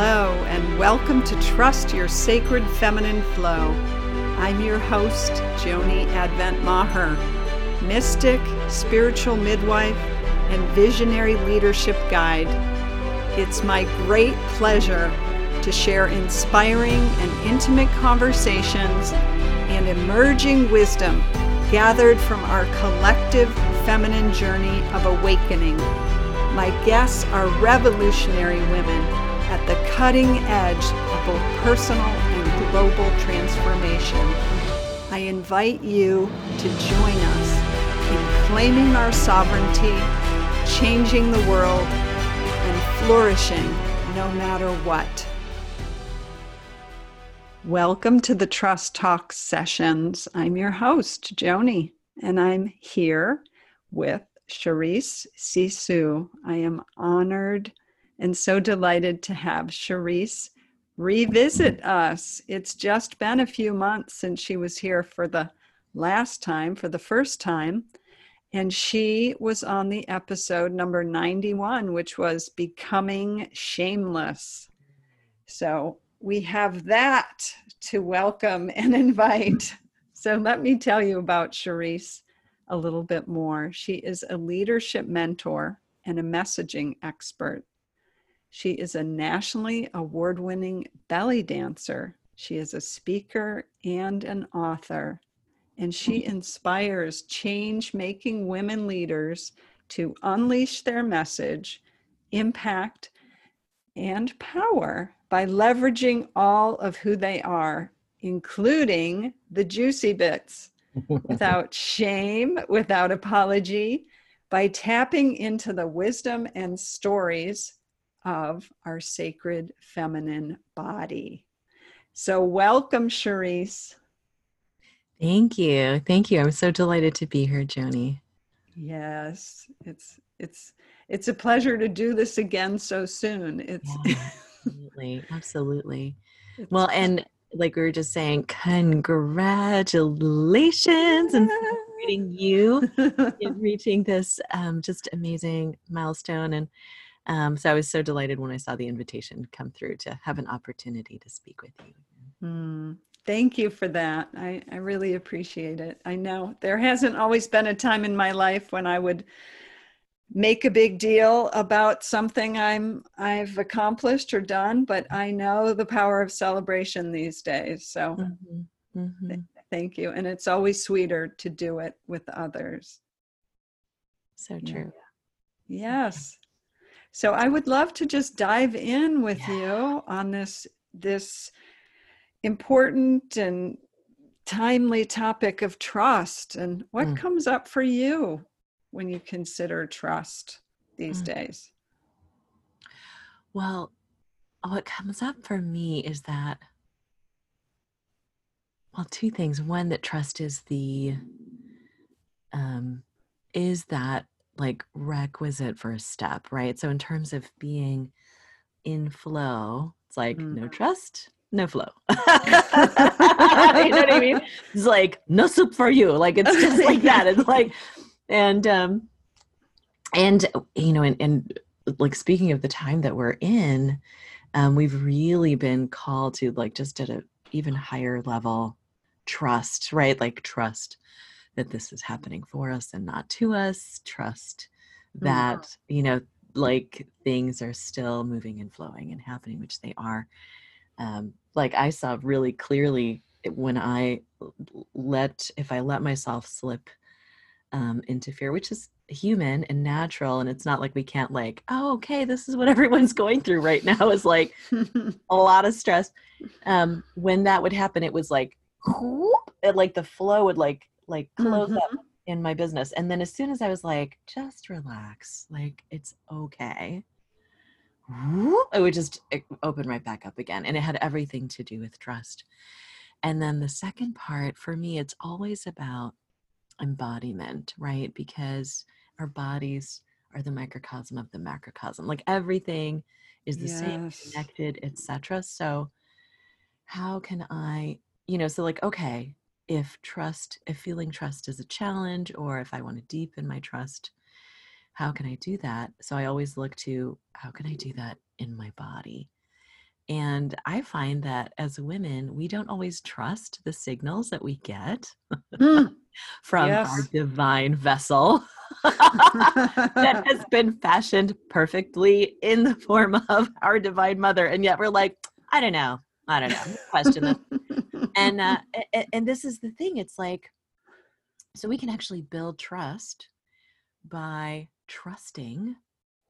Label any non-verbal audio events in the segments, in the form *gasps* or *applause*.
Hello, and welcome to Trust Your Sacred Feminine Flow. I'm your host, Joni Advent Maher, mystic, spiritual midwife, and visionary leadership guide. It's my great pleasure to share inspiring and intimate conversations and emerging wisdom gathered from our collective feminine journey of awakening. My guests are revolutionary women at the cutting edge of both personal and global transformation. I invite you to join us in claiming our sovereignty, changing the world, and flourishing no matter what. Welcome to the Trust Talk sessions. I'm your host, Joni, and I'm here with Charisse Sisou. I am honored and so delighted to have Charisse revisit us. It's just been a few months since she was here for the last time, for the first time. And she was on the episode number 91, which was Becoming Shameless. So we have that to welcome and *laughs* invite. So let me tell you about Charisse a little bit more. She is a leadership mentor and a messaging expert. She is a nationally award winning belly dancer. She is a speaker and an author. And she hmm. inspires change making women leaders to unleash their message, impact, and power by leveraging all of who they are, including the juicy bits, *laughs* without shame, without apology, by tapping into the wisdom and stories of our sacred feminine body. So, welcome, Charisse. Thank you. Thank you. I'm so delighted to be here, Joni. Yes, it's it's it's a pleasure to do this again so soon. It's yeah, absolutely, absolutely. *laughs* It's, well, and like we were just saying, congratulations and celebrating you in reaching this um, just amazing milestone. And um, so I was so delighted when I saw the invitation come through to have an opportunity to speak with you. Mm, thank you for that. I, I really appreciate it. I know there hasn't always been a time in my life when I would make a big deal about something I'm I've accomplished or done, but I know the power of celebration these days. So mm-hmm. Mm-hmm. Th- thank you. And it's always sweeter to do it with others. So true. Yeah. Yes. So I would love to just dive in with yeah. you on this this important and timely topic of trust and what mm. comes up for you when you consider trust these mm. days. Well, what comes up for me is that well, two things. One that trust is the um is that like requisite first step, right? So in terms of being in flow, it's like mm. no trust, no flow. *laughs* you know what I mean? *laughs* It's like no soup for you. Like it's *laughs* just like that. It's like and um and you know and, and like speaking of the time that we're in, um, we've really been called to like just at a even higher level trust, right? Like trust that this is happening for us and not to us trust mm-hmm. that mm-hmm. you know like things are still moving and flowing and happening which they are um, like i saw really clearly when i let if i let myself slip um, into fear which is human and natural and it's not like we can't like oh okay this is what *laughs* everyone's going through right now is like *laughs* a lot of stress um when that would happen it was like whoop, it, like the flow would like like close mm-hmm. up in my business. And then as soon as I was like, just relax, like it's okay, it would just open right back up again. And it had everything to do with trust. And then the second part for me, it's always about embodiment, right? Because our bodies are the microcosm of the macrocosm. Like everything is the yes. same, connected, etc. So how can I, you know, so like, okay, if trust, if feeling trust is a challenge, or if I want to deepen my trust, how can I do that? So I always look to how can I do that in my body? And I find that as women, we don't always trust the signals that we get Mm, *laughs* from our divine vessel *laughs* that *laughs* has been fashioned perfectly in the form of our divine mother. And yet we're like, I don't know. I don't know. Question this. *laughs* And uh, a- a- and this is the thing. It's like, so we can actually build trust by trusting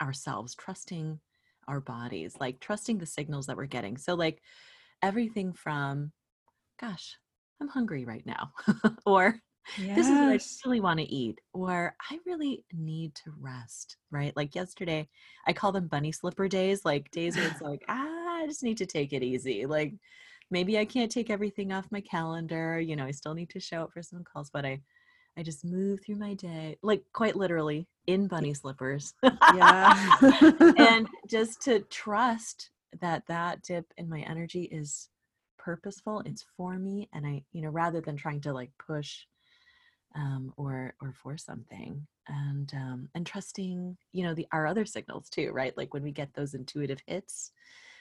ourselves, trusting our bodies, like trusting the signals that we're getting. So like everything from, gosh, I'm hungry right now, *laughs* or this is what I really want to eat, or I really need to rest, right? Like yesterday, I call them bunny slipper days, like days where it's *laughs* like, ah, I just need to take it easy. Like maybe I can't take everything off my calendar, you know, I still need to show up for some calls, but I I just move through my day, like quite literally in bunny slippers. Yeah. *laughs* and *laughs* just to trust that that dip in my energy is purposeful it's for me and i you know rather than trying to like push um or or for something and um and trusting you know the our other signals too right like when we get those intuitive hits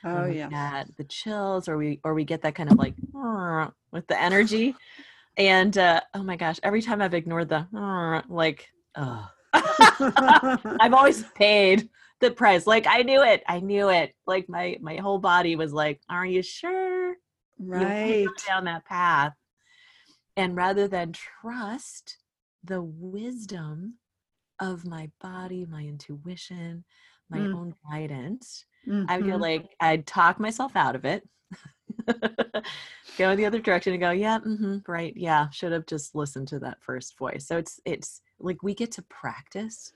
oh yeah. the chills or we or we get that kind of like with the energy and uh oh my gosh every time i've ignored the like oh *laughs* I've always *laughs* paid the price. Like I knew it. I knew it. Like my my whole body was like, "Are you sure right. go down that path?" And rather than trust the wisdom of my body, my intuition, my Mm. own guidance, I would go Mhm. like I'd talk myself out of it. *laughs* go in the other direction and go, yeah, hmm right, yeah, should have just listened to that first voice. So it's it's like we get to practice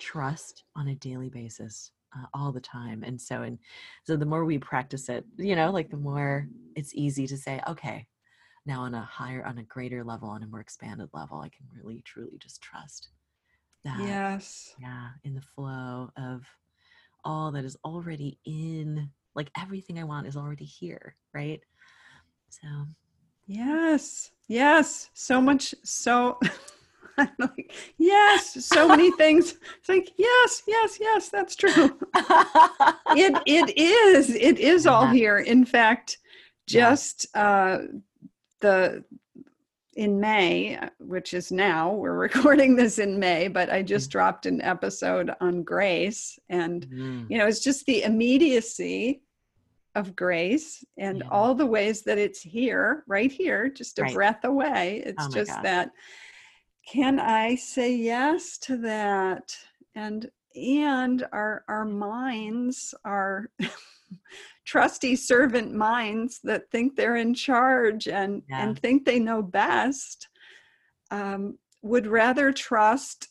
trust on a daily basis uh, all the time, and so and so the more we practice it, you know, like the more it's easy to say, okay, now on a higher, on a greater level, on a more expanded level, I can really truly just trust that Yes. yeah in the flow of all that is already in like everything i want is already here right so Yes. Yes. So much. So. *laughs* I'm like, yes, so many *laughs* things. It's like, yes, yes, yes, that's true. *laughs* It it is. It is all here. In fact, just uh the in May, which is now, we're *laughs* recording this in May, but I just dropped an episode on grace and Mm, you know it's just the immediacy of grace and Yeah. all the ways that it's here right here just a Right. breath away it's Oh just gosh. that can i say yes to that and and our our minds our *laughs* trusty servant minds that think they're in charge and Yeah. and think they know best um, would rather trust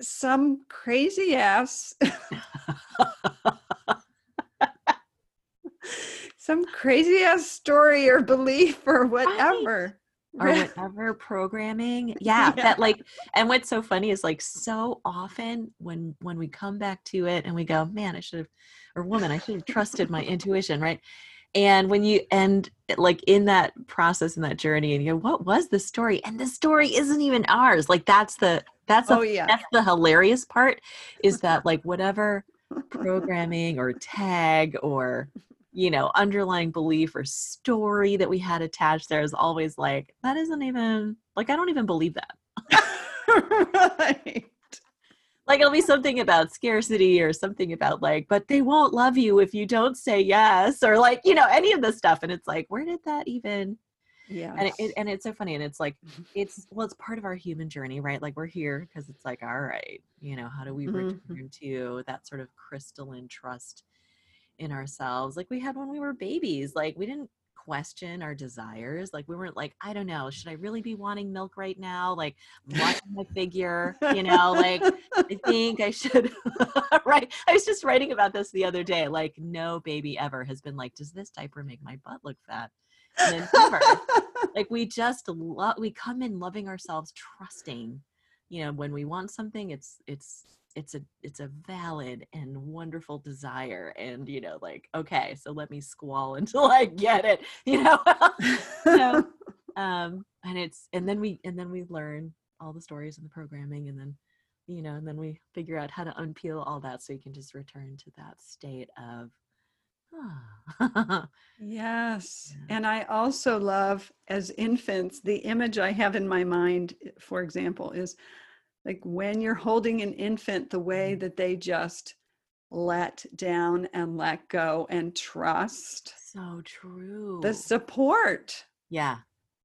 some crazy ass *laughs* some crazy ass story or belief or whatever. or *laughs* whatever programming *laughs* yeah, Yeah. that like and what's so funny is like so often when when we come back to it and we go man i should have or woman i should have trusted my intuition right and when you and like in that process in that journey and you go what was the story and the story isn't even ours like that's the that's the oh yeah. that's the hilarious part is that *laughs* like whatever programming or tag or you know underlying belief or story that we had attached there is always like that isn't even like i don't even believe that *laughs* right. Like it'll be something about scarcity or something about like but they won't love you if you don't say yes or like you know any of this stuff and it's like where did that even Yeah. and it, and it's so funny and it's like it's well it's part of our human journey right like we're here because it's like all right you know how do we Mhm. return to that sort of crystalline trust in ourselves like we had when we were babies like we didn't question our desires like we weren't like i don't know should i really be wanting milk right now? Like watching my *laughs* figure you know like i think i should *laughs* right i was just writing about this the other day like no baby ever has been like does this diaper make my butt look fat? And then never. Like we just love we come in loving ourselves trusting you know when we want something it's it's it's a it's a valid and wonderful desire and you know like okay so let me squall until i get it *laughs* you know *laughs* so, *laughs* um and it's and then we and then we learn all the stories and the programming and then you know and then we figure out how to unpeel all that so you can just return to that state of Ah. Yes. And I also love as infants, the image I have in my mind, for example, is like when you're holding an infant, the way Mhm. that they just let down and let go and trust so true. the support. yeah.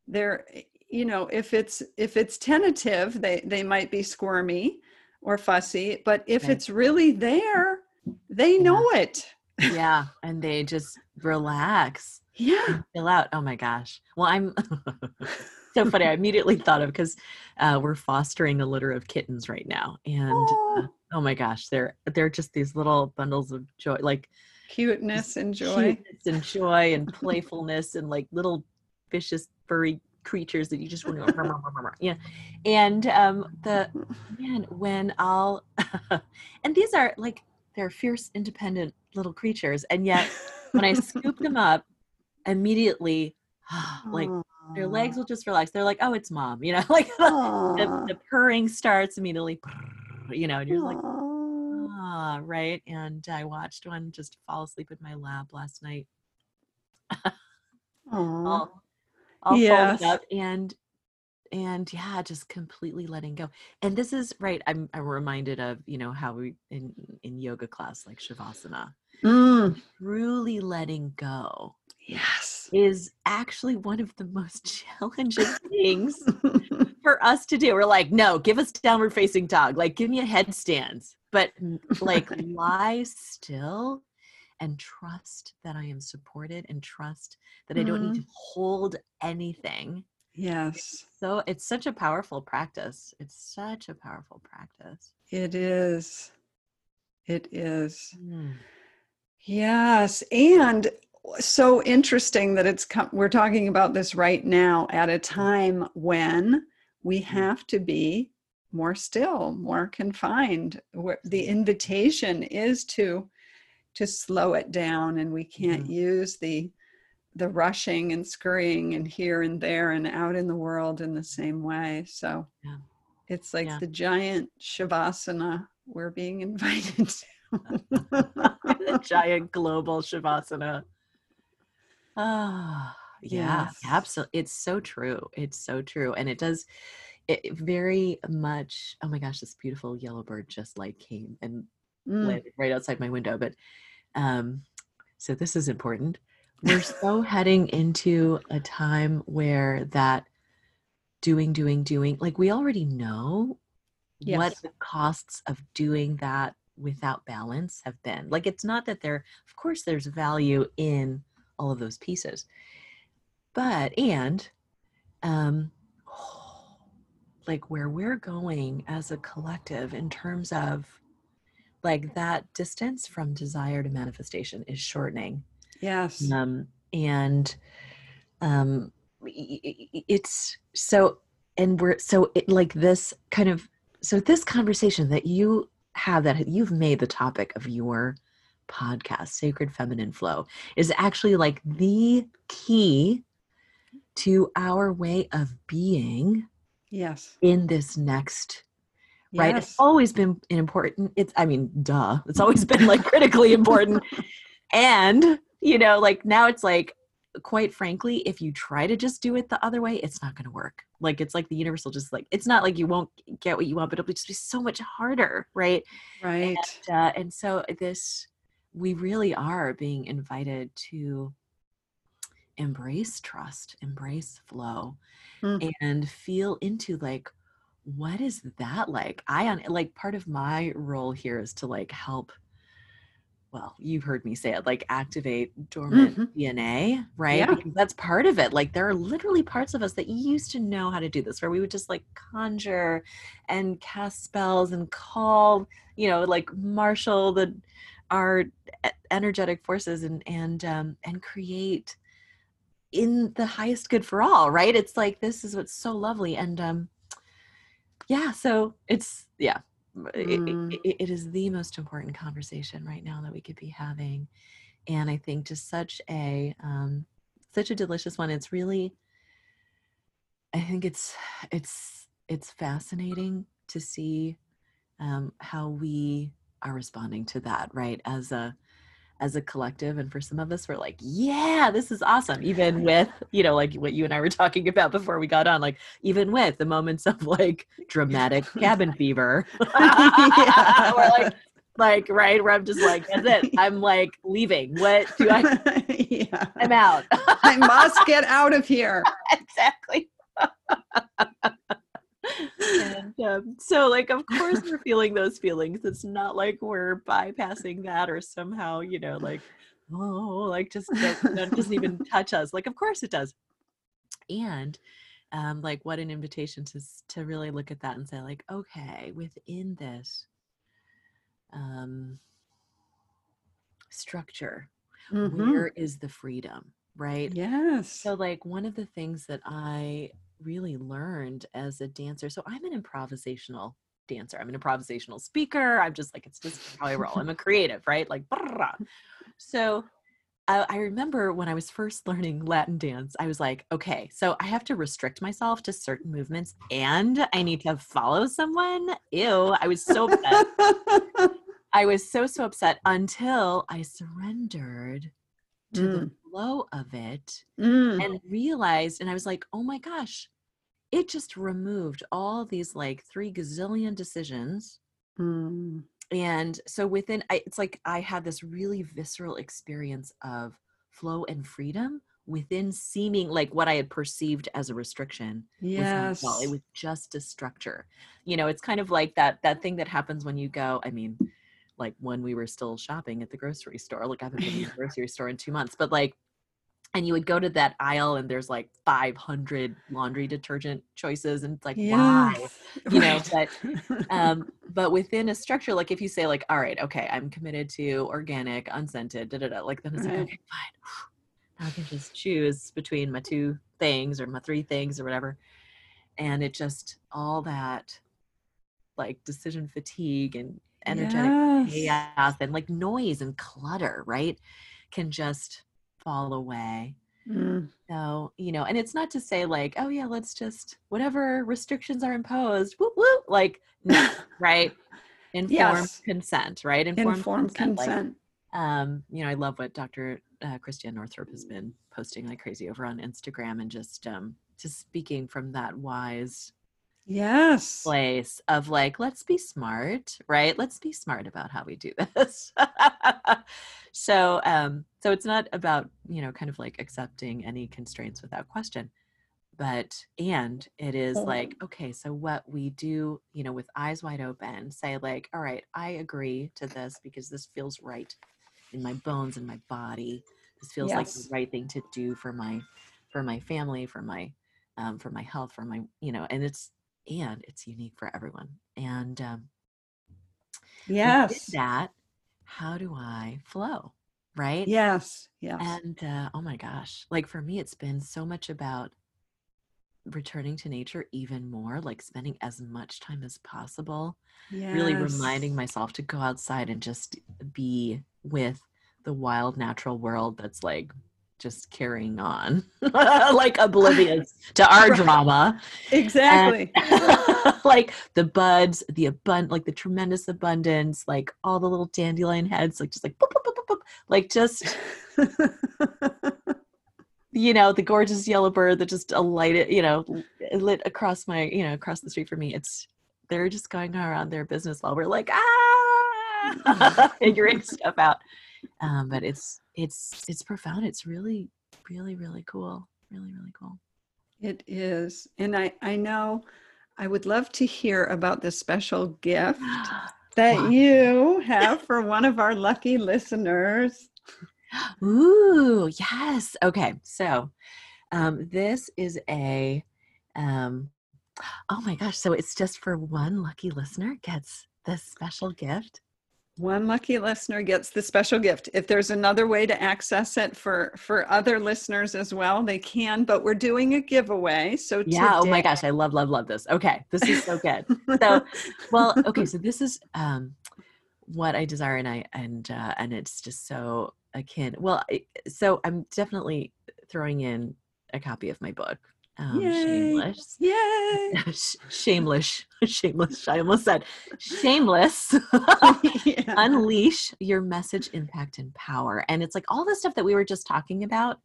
They're, you know, if it's if it's tentative, they they might be squirmy or fussy, but if Right. it's really there, they Yeah. know it. Yeah. *laughs* And they just relax. Yeah. chill out. Oh my gosh. Well, I'm *laughs* so funny. I immediately thought of because uh, we're fostering a litter of kittens right now, and uh, Oh, my gosh, they're they're just these little bundles of joy, like cuteness and joy. cuteness and joy and playfulness and like little vicious furry creatures that you just want to yeah and um the *laughs* man when i'll *laughs* and these are like they're fierce independent little creatures and yet when i scoop them up *laughs* immediately *sighs* like their legs will just relax. They're like oh it's mom you know *laughs* like the, the purring starts immediately *laughs* you know and you're like ah right? And i watched one just fall asleep in my lap last night. *laughs* All, all Yes. up and and yeah just completely letting go. And this is right i'm i'm reminded of you know how we in in yoga class like shavasana Mm, truly letting go. Yes. Is actually one of the most *laughs* challenging *laughs* things for us to do we're like no give us downward facing dog like give me a headstand but like *laughs* lie still and trust that i am supported and trust that i don't need to hold anything yes, so it's such a powerful practice it's such a powerful practice it is. It is. Mm. Yes. And so interesting that it's come, we're talking about this right now at a time when we have to be more still, more confined. The invitation is to to slow it down and we can't Mhm. use the the rushing and scurrying and here and there and out in the world in the same way. So Yeah. it's like Yeah. the giant shavasana we're being *laughs* invited to. *laughs* the giant global shavasana ah yeah Yes. absolutely it's so true it's so true and it does it very much oh my gosh this beautiful yellow bird just like came and Mm, landed right outside my window but um so this is important. We're *laughs* so heading into a time where that doing doing doing like we already know what the costs of doing that without balance have been like it's not that there of course there's value in all of those pieces but and um *sighs* like where we're going as a collective in terms of like that distance from desire to manifestation is shortening Yes. um and um it's so and we're so it, like this kind of so this conversation that you have that you've made the topic of your podcast sacred feminine flow is actually like the key to our way of being Yes. in this next right? It's always been an important it's i mean duh it's always been like critically important. *laughs* And you know like now it's like quite frankly if you try to just do it the other way it's not going to work. Like it's like the universe will just like it's not like you won't get what you want but it'll just be so much harder right? Right. and, uh, and so this we really are being invited to embrace trust embrace flow Mm. and feel into like what is that like i on like part of my role here is to like help well you've heard me say it like activate dormant Mhm. dna right Yeah. because that's part of it like there are literally parts of us that used to know how to do this where we would just like conjure and cast spells and call you know like marshal the our energetic forces and and um and create in the highest good for all right it's like this is what's so lovely and um yeah so it's yeah Mm. i- it is the most important conversation right now that we could be having and i think just such a um such a delicious one it's really i think it's it's it's fascinating to see um how we are responding to that right as a as a collective and for some of us we're like yeah this is awesome even with you know like what you and i were talking about before we got on like even with the moments of like dramatic *laughs* cabin fever. *laughs* *laughs* Yeah. we're like like right where i'm just like that's it. I'm like leaving. What do i yeah. i'm out. I must get out of here. Exactly and um, so like of course we're feeling those feelings. It's not like we're bypassing that or somehow you know like oh like just that doesn't even *laughs* touch us. Like of course it does. And um like what an invitation to to really look at that and say like okay within this um structure mm-hmm. where is the freedom? Right? Yes. So like one of the things that i really learned as a dancer. So I'm an improvisational dancer. I'm an improvisational speaker. I'm just like, it's just how I roll. I'm a creative, right? Like, *laughs* so I, I remember when I was first learning Latin dance, I was like, okay, so I have to restrict myself to certain movements and I need to follow someone. Ew. I was so upset. *laughs* I was so, so upset until I surrendered to mm. the flow of it mm. and realized, and I was like, oh my gosh, it just removed all these like three gazillion decisions. Mm. And so within, I, it's like I had this really visceral experience of flow and freedom within seeming like what I had perceived as a restriction. Yes. Was, it was just a structure. You know, it's kind of like that that thing that happens when you go, I mean, like when we were still shopping at the grocery store. Like I haven't been to the *laughs* grocery store in two months, but like, and you would go to that aisle and there's like 500 laundry detergent choices and it's like yes. why *laughs* you know but *laughs* um but within a structure like if you say like all right okay i'm committed to organic unscented da, da, da, like then it's right. like okay fine now i can just choose between my two things or my three things or whatever and it just all that like decision fatigue and energetic yes. chaos and like noise and clutter, right? Can just fall away. Mm. So, you know, and it's not to say like, oh yeah, let's just whatever restrictions are imposed, whoop, whoop, like no, *laughs* right? Informed yes. consent, right? Informed, Informed consent. consent. Like, um, you know, I love what Dr. Uh, Christiane Northrup has been posting like crazy over on Instagram and just um just speaking from that wise yes. place of like let's be smart right? Let's be smart about how we do this. *laughs* So um so it's not about you know kind of like accepting any constraints without question but and it is like okay so what we do you know with eyes wide open say like all right i agree to this because this feels right in my bones and my body. This feels yes. like the right thing to do for my for my family for my um, for my health for my you know and it's and it's unique for everyone. And um, yes, that how do I flow? Right? Yes, yes. And uh, oh my gosh, like for me, it's been so much about returning to nature even more, like spending as much time as possible. Yes. Really reminding myself to go outside and just be with the wild natural world that's like just carrying on *laughs* like oblivious *laughs* to our drama. Exactly. and, *laughs* like the buds the abund like the tremendous abundance like all the little dandelion heads like just like boop, boop, boop, like just you know the gorgeous yellow bird that just alighted you know lit across my you know across the street for me. It's they're just going around their business while we're like ah! figuring stuff out. Um, but it's it's it's profound it's really really really cool really really cool. It is and i i know i would love to hear about the special gift *gasps* that wow. you have *laughs* for one of our lucky listeners. *gasps* Ooh yes okay so um this is a um oh my gosh so it's just for one lucky listener gets this special gift one lucky listener gets the special gift. If there's another way to access it for for other listeners as well, they can. But we're doing a giveaway. So yeah. Today- oh my gosh, I love love love this. Okay, this is so good. so, *laughs* well, okay. So this is um, what I desire, and I and uh, and it's just so akin. Well, so I'm definitely throwing in a copy of my book um, Yay. shameless. Yay! *laughs* Shameless, *laughs* shameless. I almost said shameless. *laughs* Yeah. Unleash your message, impact, and power. And it's like all the stuff that we were just talking about,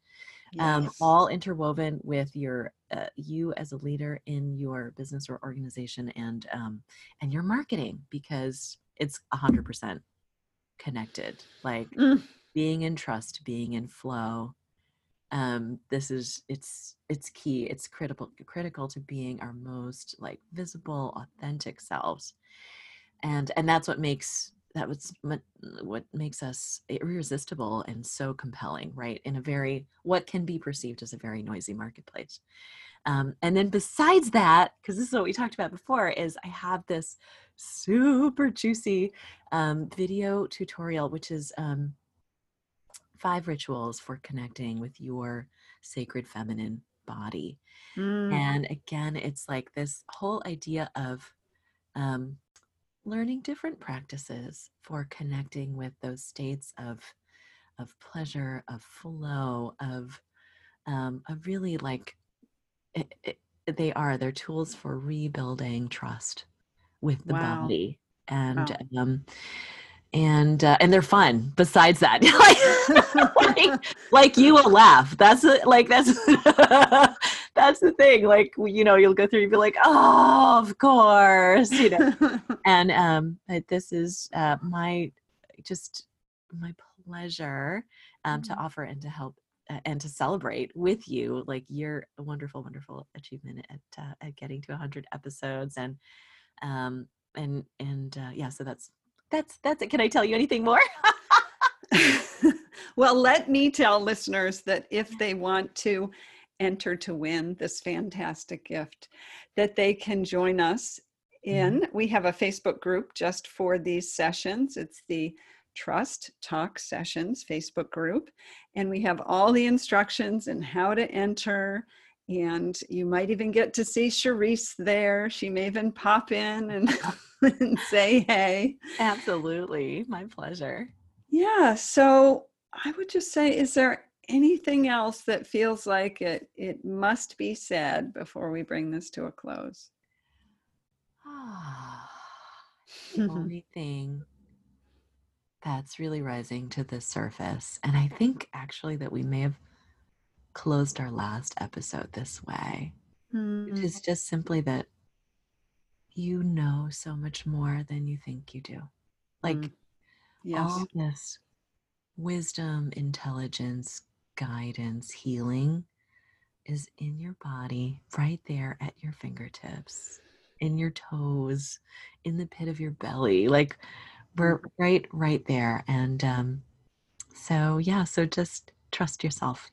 um, all interwoven with your uh, you as a leader in your business or organization and um, and your marketing because it's a hundred percent connected. Like Mm. being in trust, being in flow. Um, this is it's it's key. It's critical critical to being our most like visible, authentic selves, and and that's what makes that was what makes us irresistible and so compelling, right? In a very what can be perceived as a very noisy marketplace. Um, and then besides that, because this is what we talked about before, is I have this super juicy um, video tutorial, which is um, five rituals for connecting with your sacred feminine body. Mm. And again, it's like this whole idea of um, learning different practices for connecting with those states of of pleasure, of flow, of um, of really like it, it, they are they're tools for rebuilding trust with the Wow. body and Wow. um and uh, and they're fun besides that. *laughs* Like, *laughs* like you will laugh. That's the, like that's *laughs* that's the thing. Like you know you'll go through and be like oh of course you know? And um but this is uh my just my pleasure um to Mhm. offer and to help uh, and to celebrate with you like your wonderful wonderful achievement at uh, at getting to 100 episodes and um and and uh, yeah so that's that's that's it can i tell you anything more *laughs* well, let me tell listeners that if they want to enter to win this fantastic gift, that they can join us in. Mm-hmm. We have a Facebook group just for these sessions. It's the Trust Talk Sessions Facebook group. And we have all the instructions and how to enter. And you might even get to see Charisse there. She may even pop in and, *laughs* and say hey. absolutely my pleasure Yeah, so I would just say, is there anything else that feels like it it must be said before we bring this to a close? Ah, the *laughs* only thing that's really rising to the surface, and I think actually that we may have closed our last episode this way, which Mm, is just simply that you know so much more than you think you do. Like Mm. yes. all this wisdom, intelligence, guidance, healing is in your body, right there at your fingertips, in your toes, in the pit of your belly. Like we're right, right there. And um, so, yeah, so just trust yourself,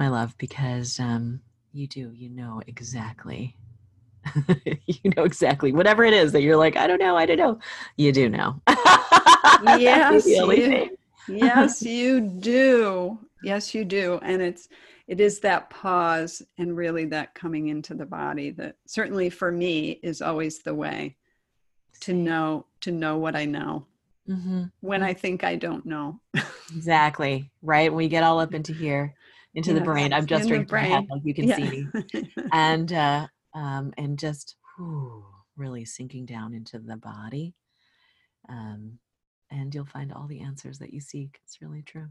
my love, because um, you do, you know exactly. *laughs* you know exactly whatever it is that you're like, I don't know, I don't know. You do know. *laughs* Yes, you- yes, *laughs* you do. Yes, you do. And it's it is that pause and really that coming into the body that certainly for me is always the way to know to know what I know hmm when I think I don't know. Exactly. Right. We get all up into here, into the brain. I'm just drinking my head brain. like you can see me. *laughs* And uh um and just whew, really sinking down into the body. Um and you'll find all the answers that you seek. It's really true.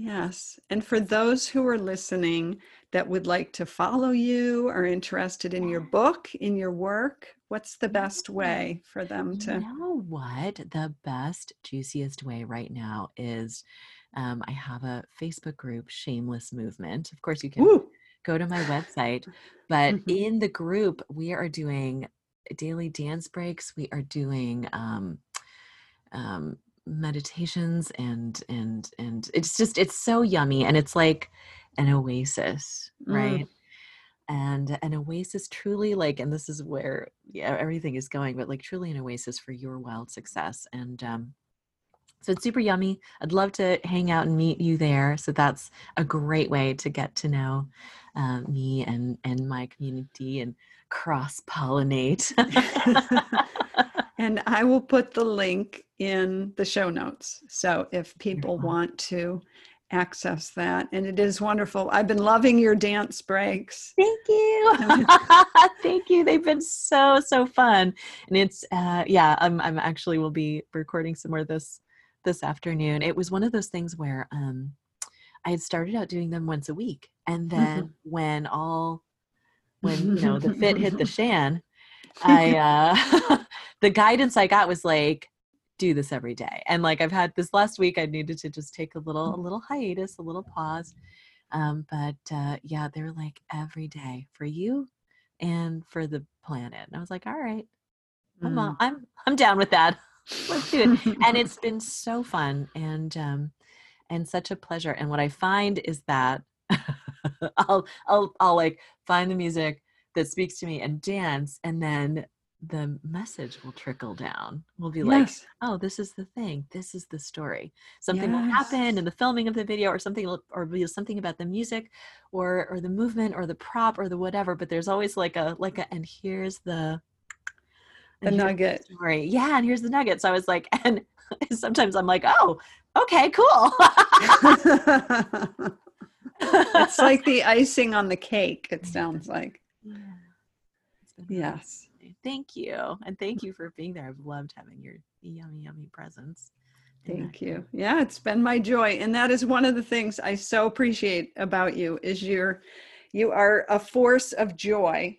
Yes. And for those who are listening that would like to follow you or interested in your book, in your work, what's the best way for them You to? know what? The best, juiciest way right now is um, I have a Facebook group, Shameless Movement. Of course, you can Woo! go to my website. But Mhm. in the group, we are doing daily dance breaks. We are doing um, um, meditations, and and and it's just it's so yummy, and it's like an oasis, Mm. right? And an oasis, truly like, and this is where yeah everything is going, but like truly an oasis for your wild success. And um, so it's super yummy. I'd love to hang out and meet you there. So that's a great way to get to know uh, me and and my community and cross pollinate. *laughs* *laughs* and I will put the link in the show notes. So if people want to access that. And it is wonderful. I've been loving your dance breaks. Thank you. *laughs* *laughs* Thank you. They've been so, so fun. And it's, uh, yeah, I'm, I'm actually will be recording some more this, this afternoon. It was one of those things where, um, I had started out doing them once a week. And then mm-hmm. when all, when, you know, the fit hit the *laughs* shan, I, uh, the guidance I got was like, do this every day. And like I've had this last week, I needed to just take a little, a mm. little hiatus, a little pause. Um, but uh, yeah, they're like every day for you and for the planet. And I was like, all right, I'm mm. I'm I'm down with that. *laughs* Let's do it. and *laughs* it's been so fun and um, and such a pleasure. And what I find is that *laughs* I'll I'll I'll like find the music that speaks to me and dance, and then the message will trickle down. We'll be yes. like, oh, this is the thing. This is the story. Something yes. will happen in the filming of the video or something or be something about the music or or the movement or the prop or the whatever. But there's always like a like a and here's the the nugget. The story. Yeah, and here's the nugget. So I was like, *laughs* and *laughs* sometimes I'm like, oh, okay, cool. *laughs* it's like the icing on the cake, it sounds like. Yeah. Yes. Thank you. And thank you for being there. I've loved having your yummy, yummy presence. Thank you. Yeah, it's been my joy. And that is one of the things I so appreciate about you is you're you are a force of joy.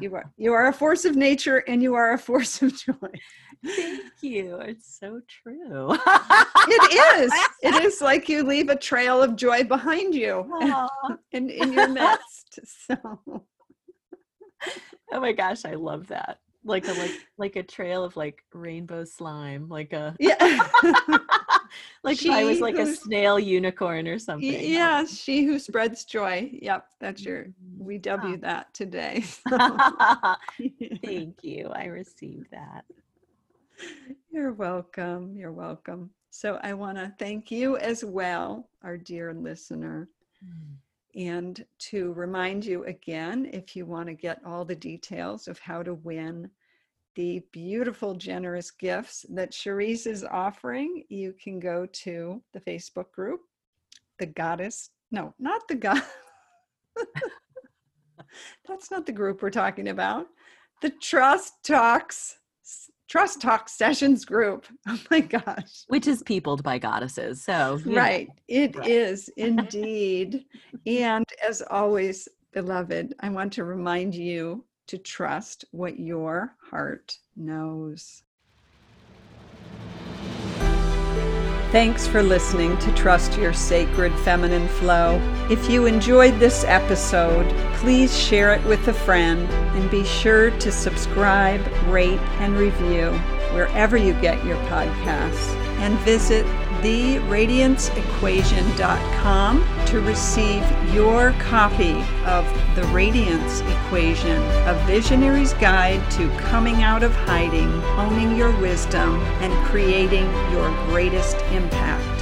You are you are a force of nature and you are a *laughs* force of joy. Thank you. It's so true. it is. *laughs* It is like you leave a trail of joy behind you *laughs* in, in your midst. So oh my gosh, I love that. Like a like like a trail of like rainbow slime, like a yeah. *laughs* *laughs* like she I was like a snail unicorn or something. Yeah, she who spreads joy. Yep, that's your mm-hmm. we W oh. that today. *laughs* Thank you. I received that. You're welcome. You're welcome. So I want to thank you as well, our dear listener. Mm and to remind you again, if you want to get all the details of how to win the beautiful, generous gifts that Charisse is offering, you can go to the Facebook group, The Goddess. No, not the God. *laughs* That's not the group we're talking about. The Trust Talks Trust Talk Sessions group. *laughs* Oh my gosh. Which is peopled by goddesses. So, right. Know. It right. is *laughs* indeed. and as always, beloved, I want to remind you to trust what your heart knows. Thanks for listening to Trust Your Sacred Feminine Flow. If you enjoyed this episode, please share it with a friend and be sure to subscribe, rate, and review wherever you get your podcasts. And visit theradianceequation.com to receive your copy of The Radiance Equation, a visionary's guide to coming out of hiding, owning your wisdom, and creating your greatest impact.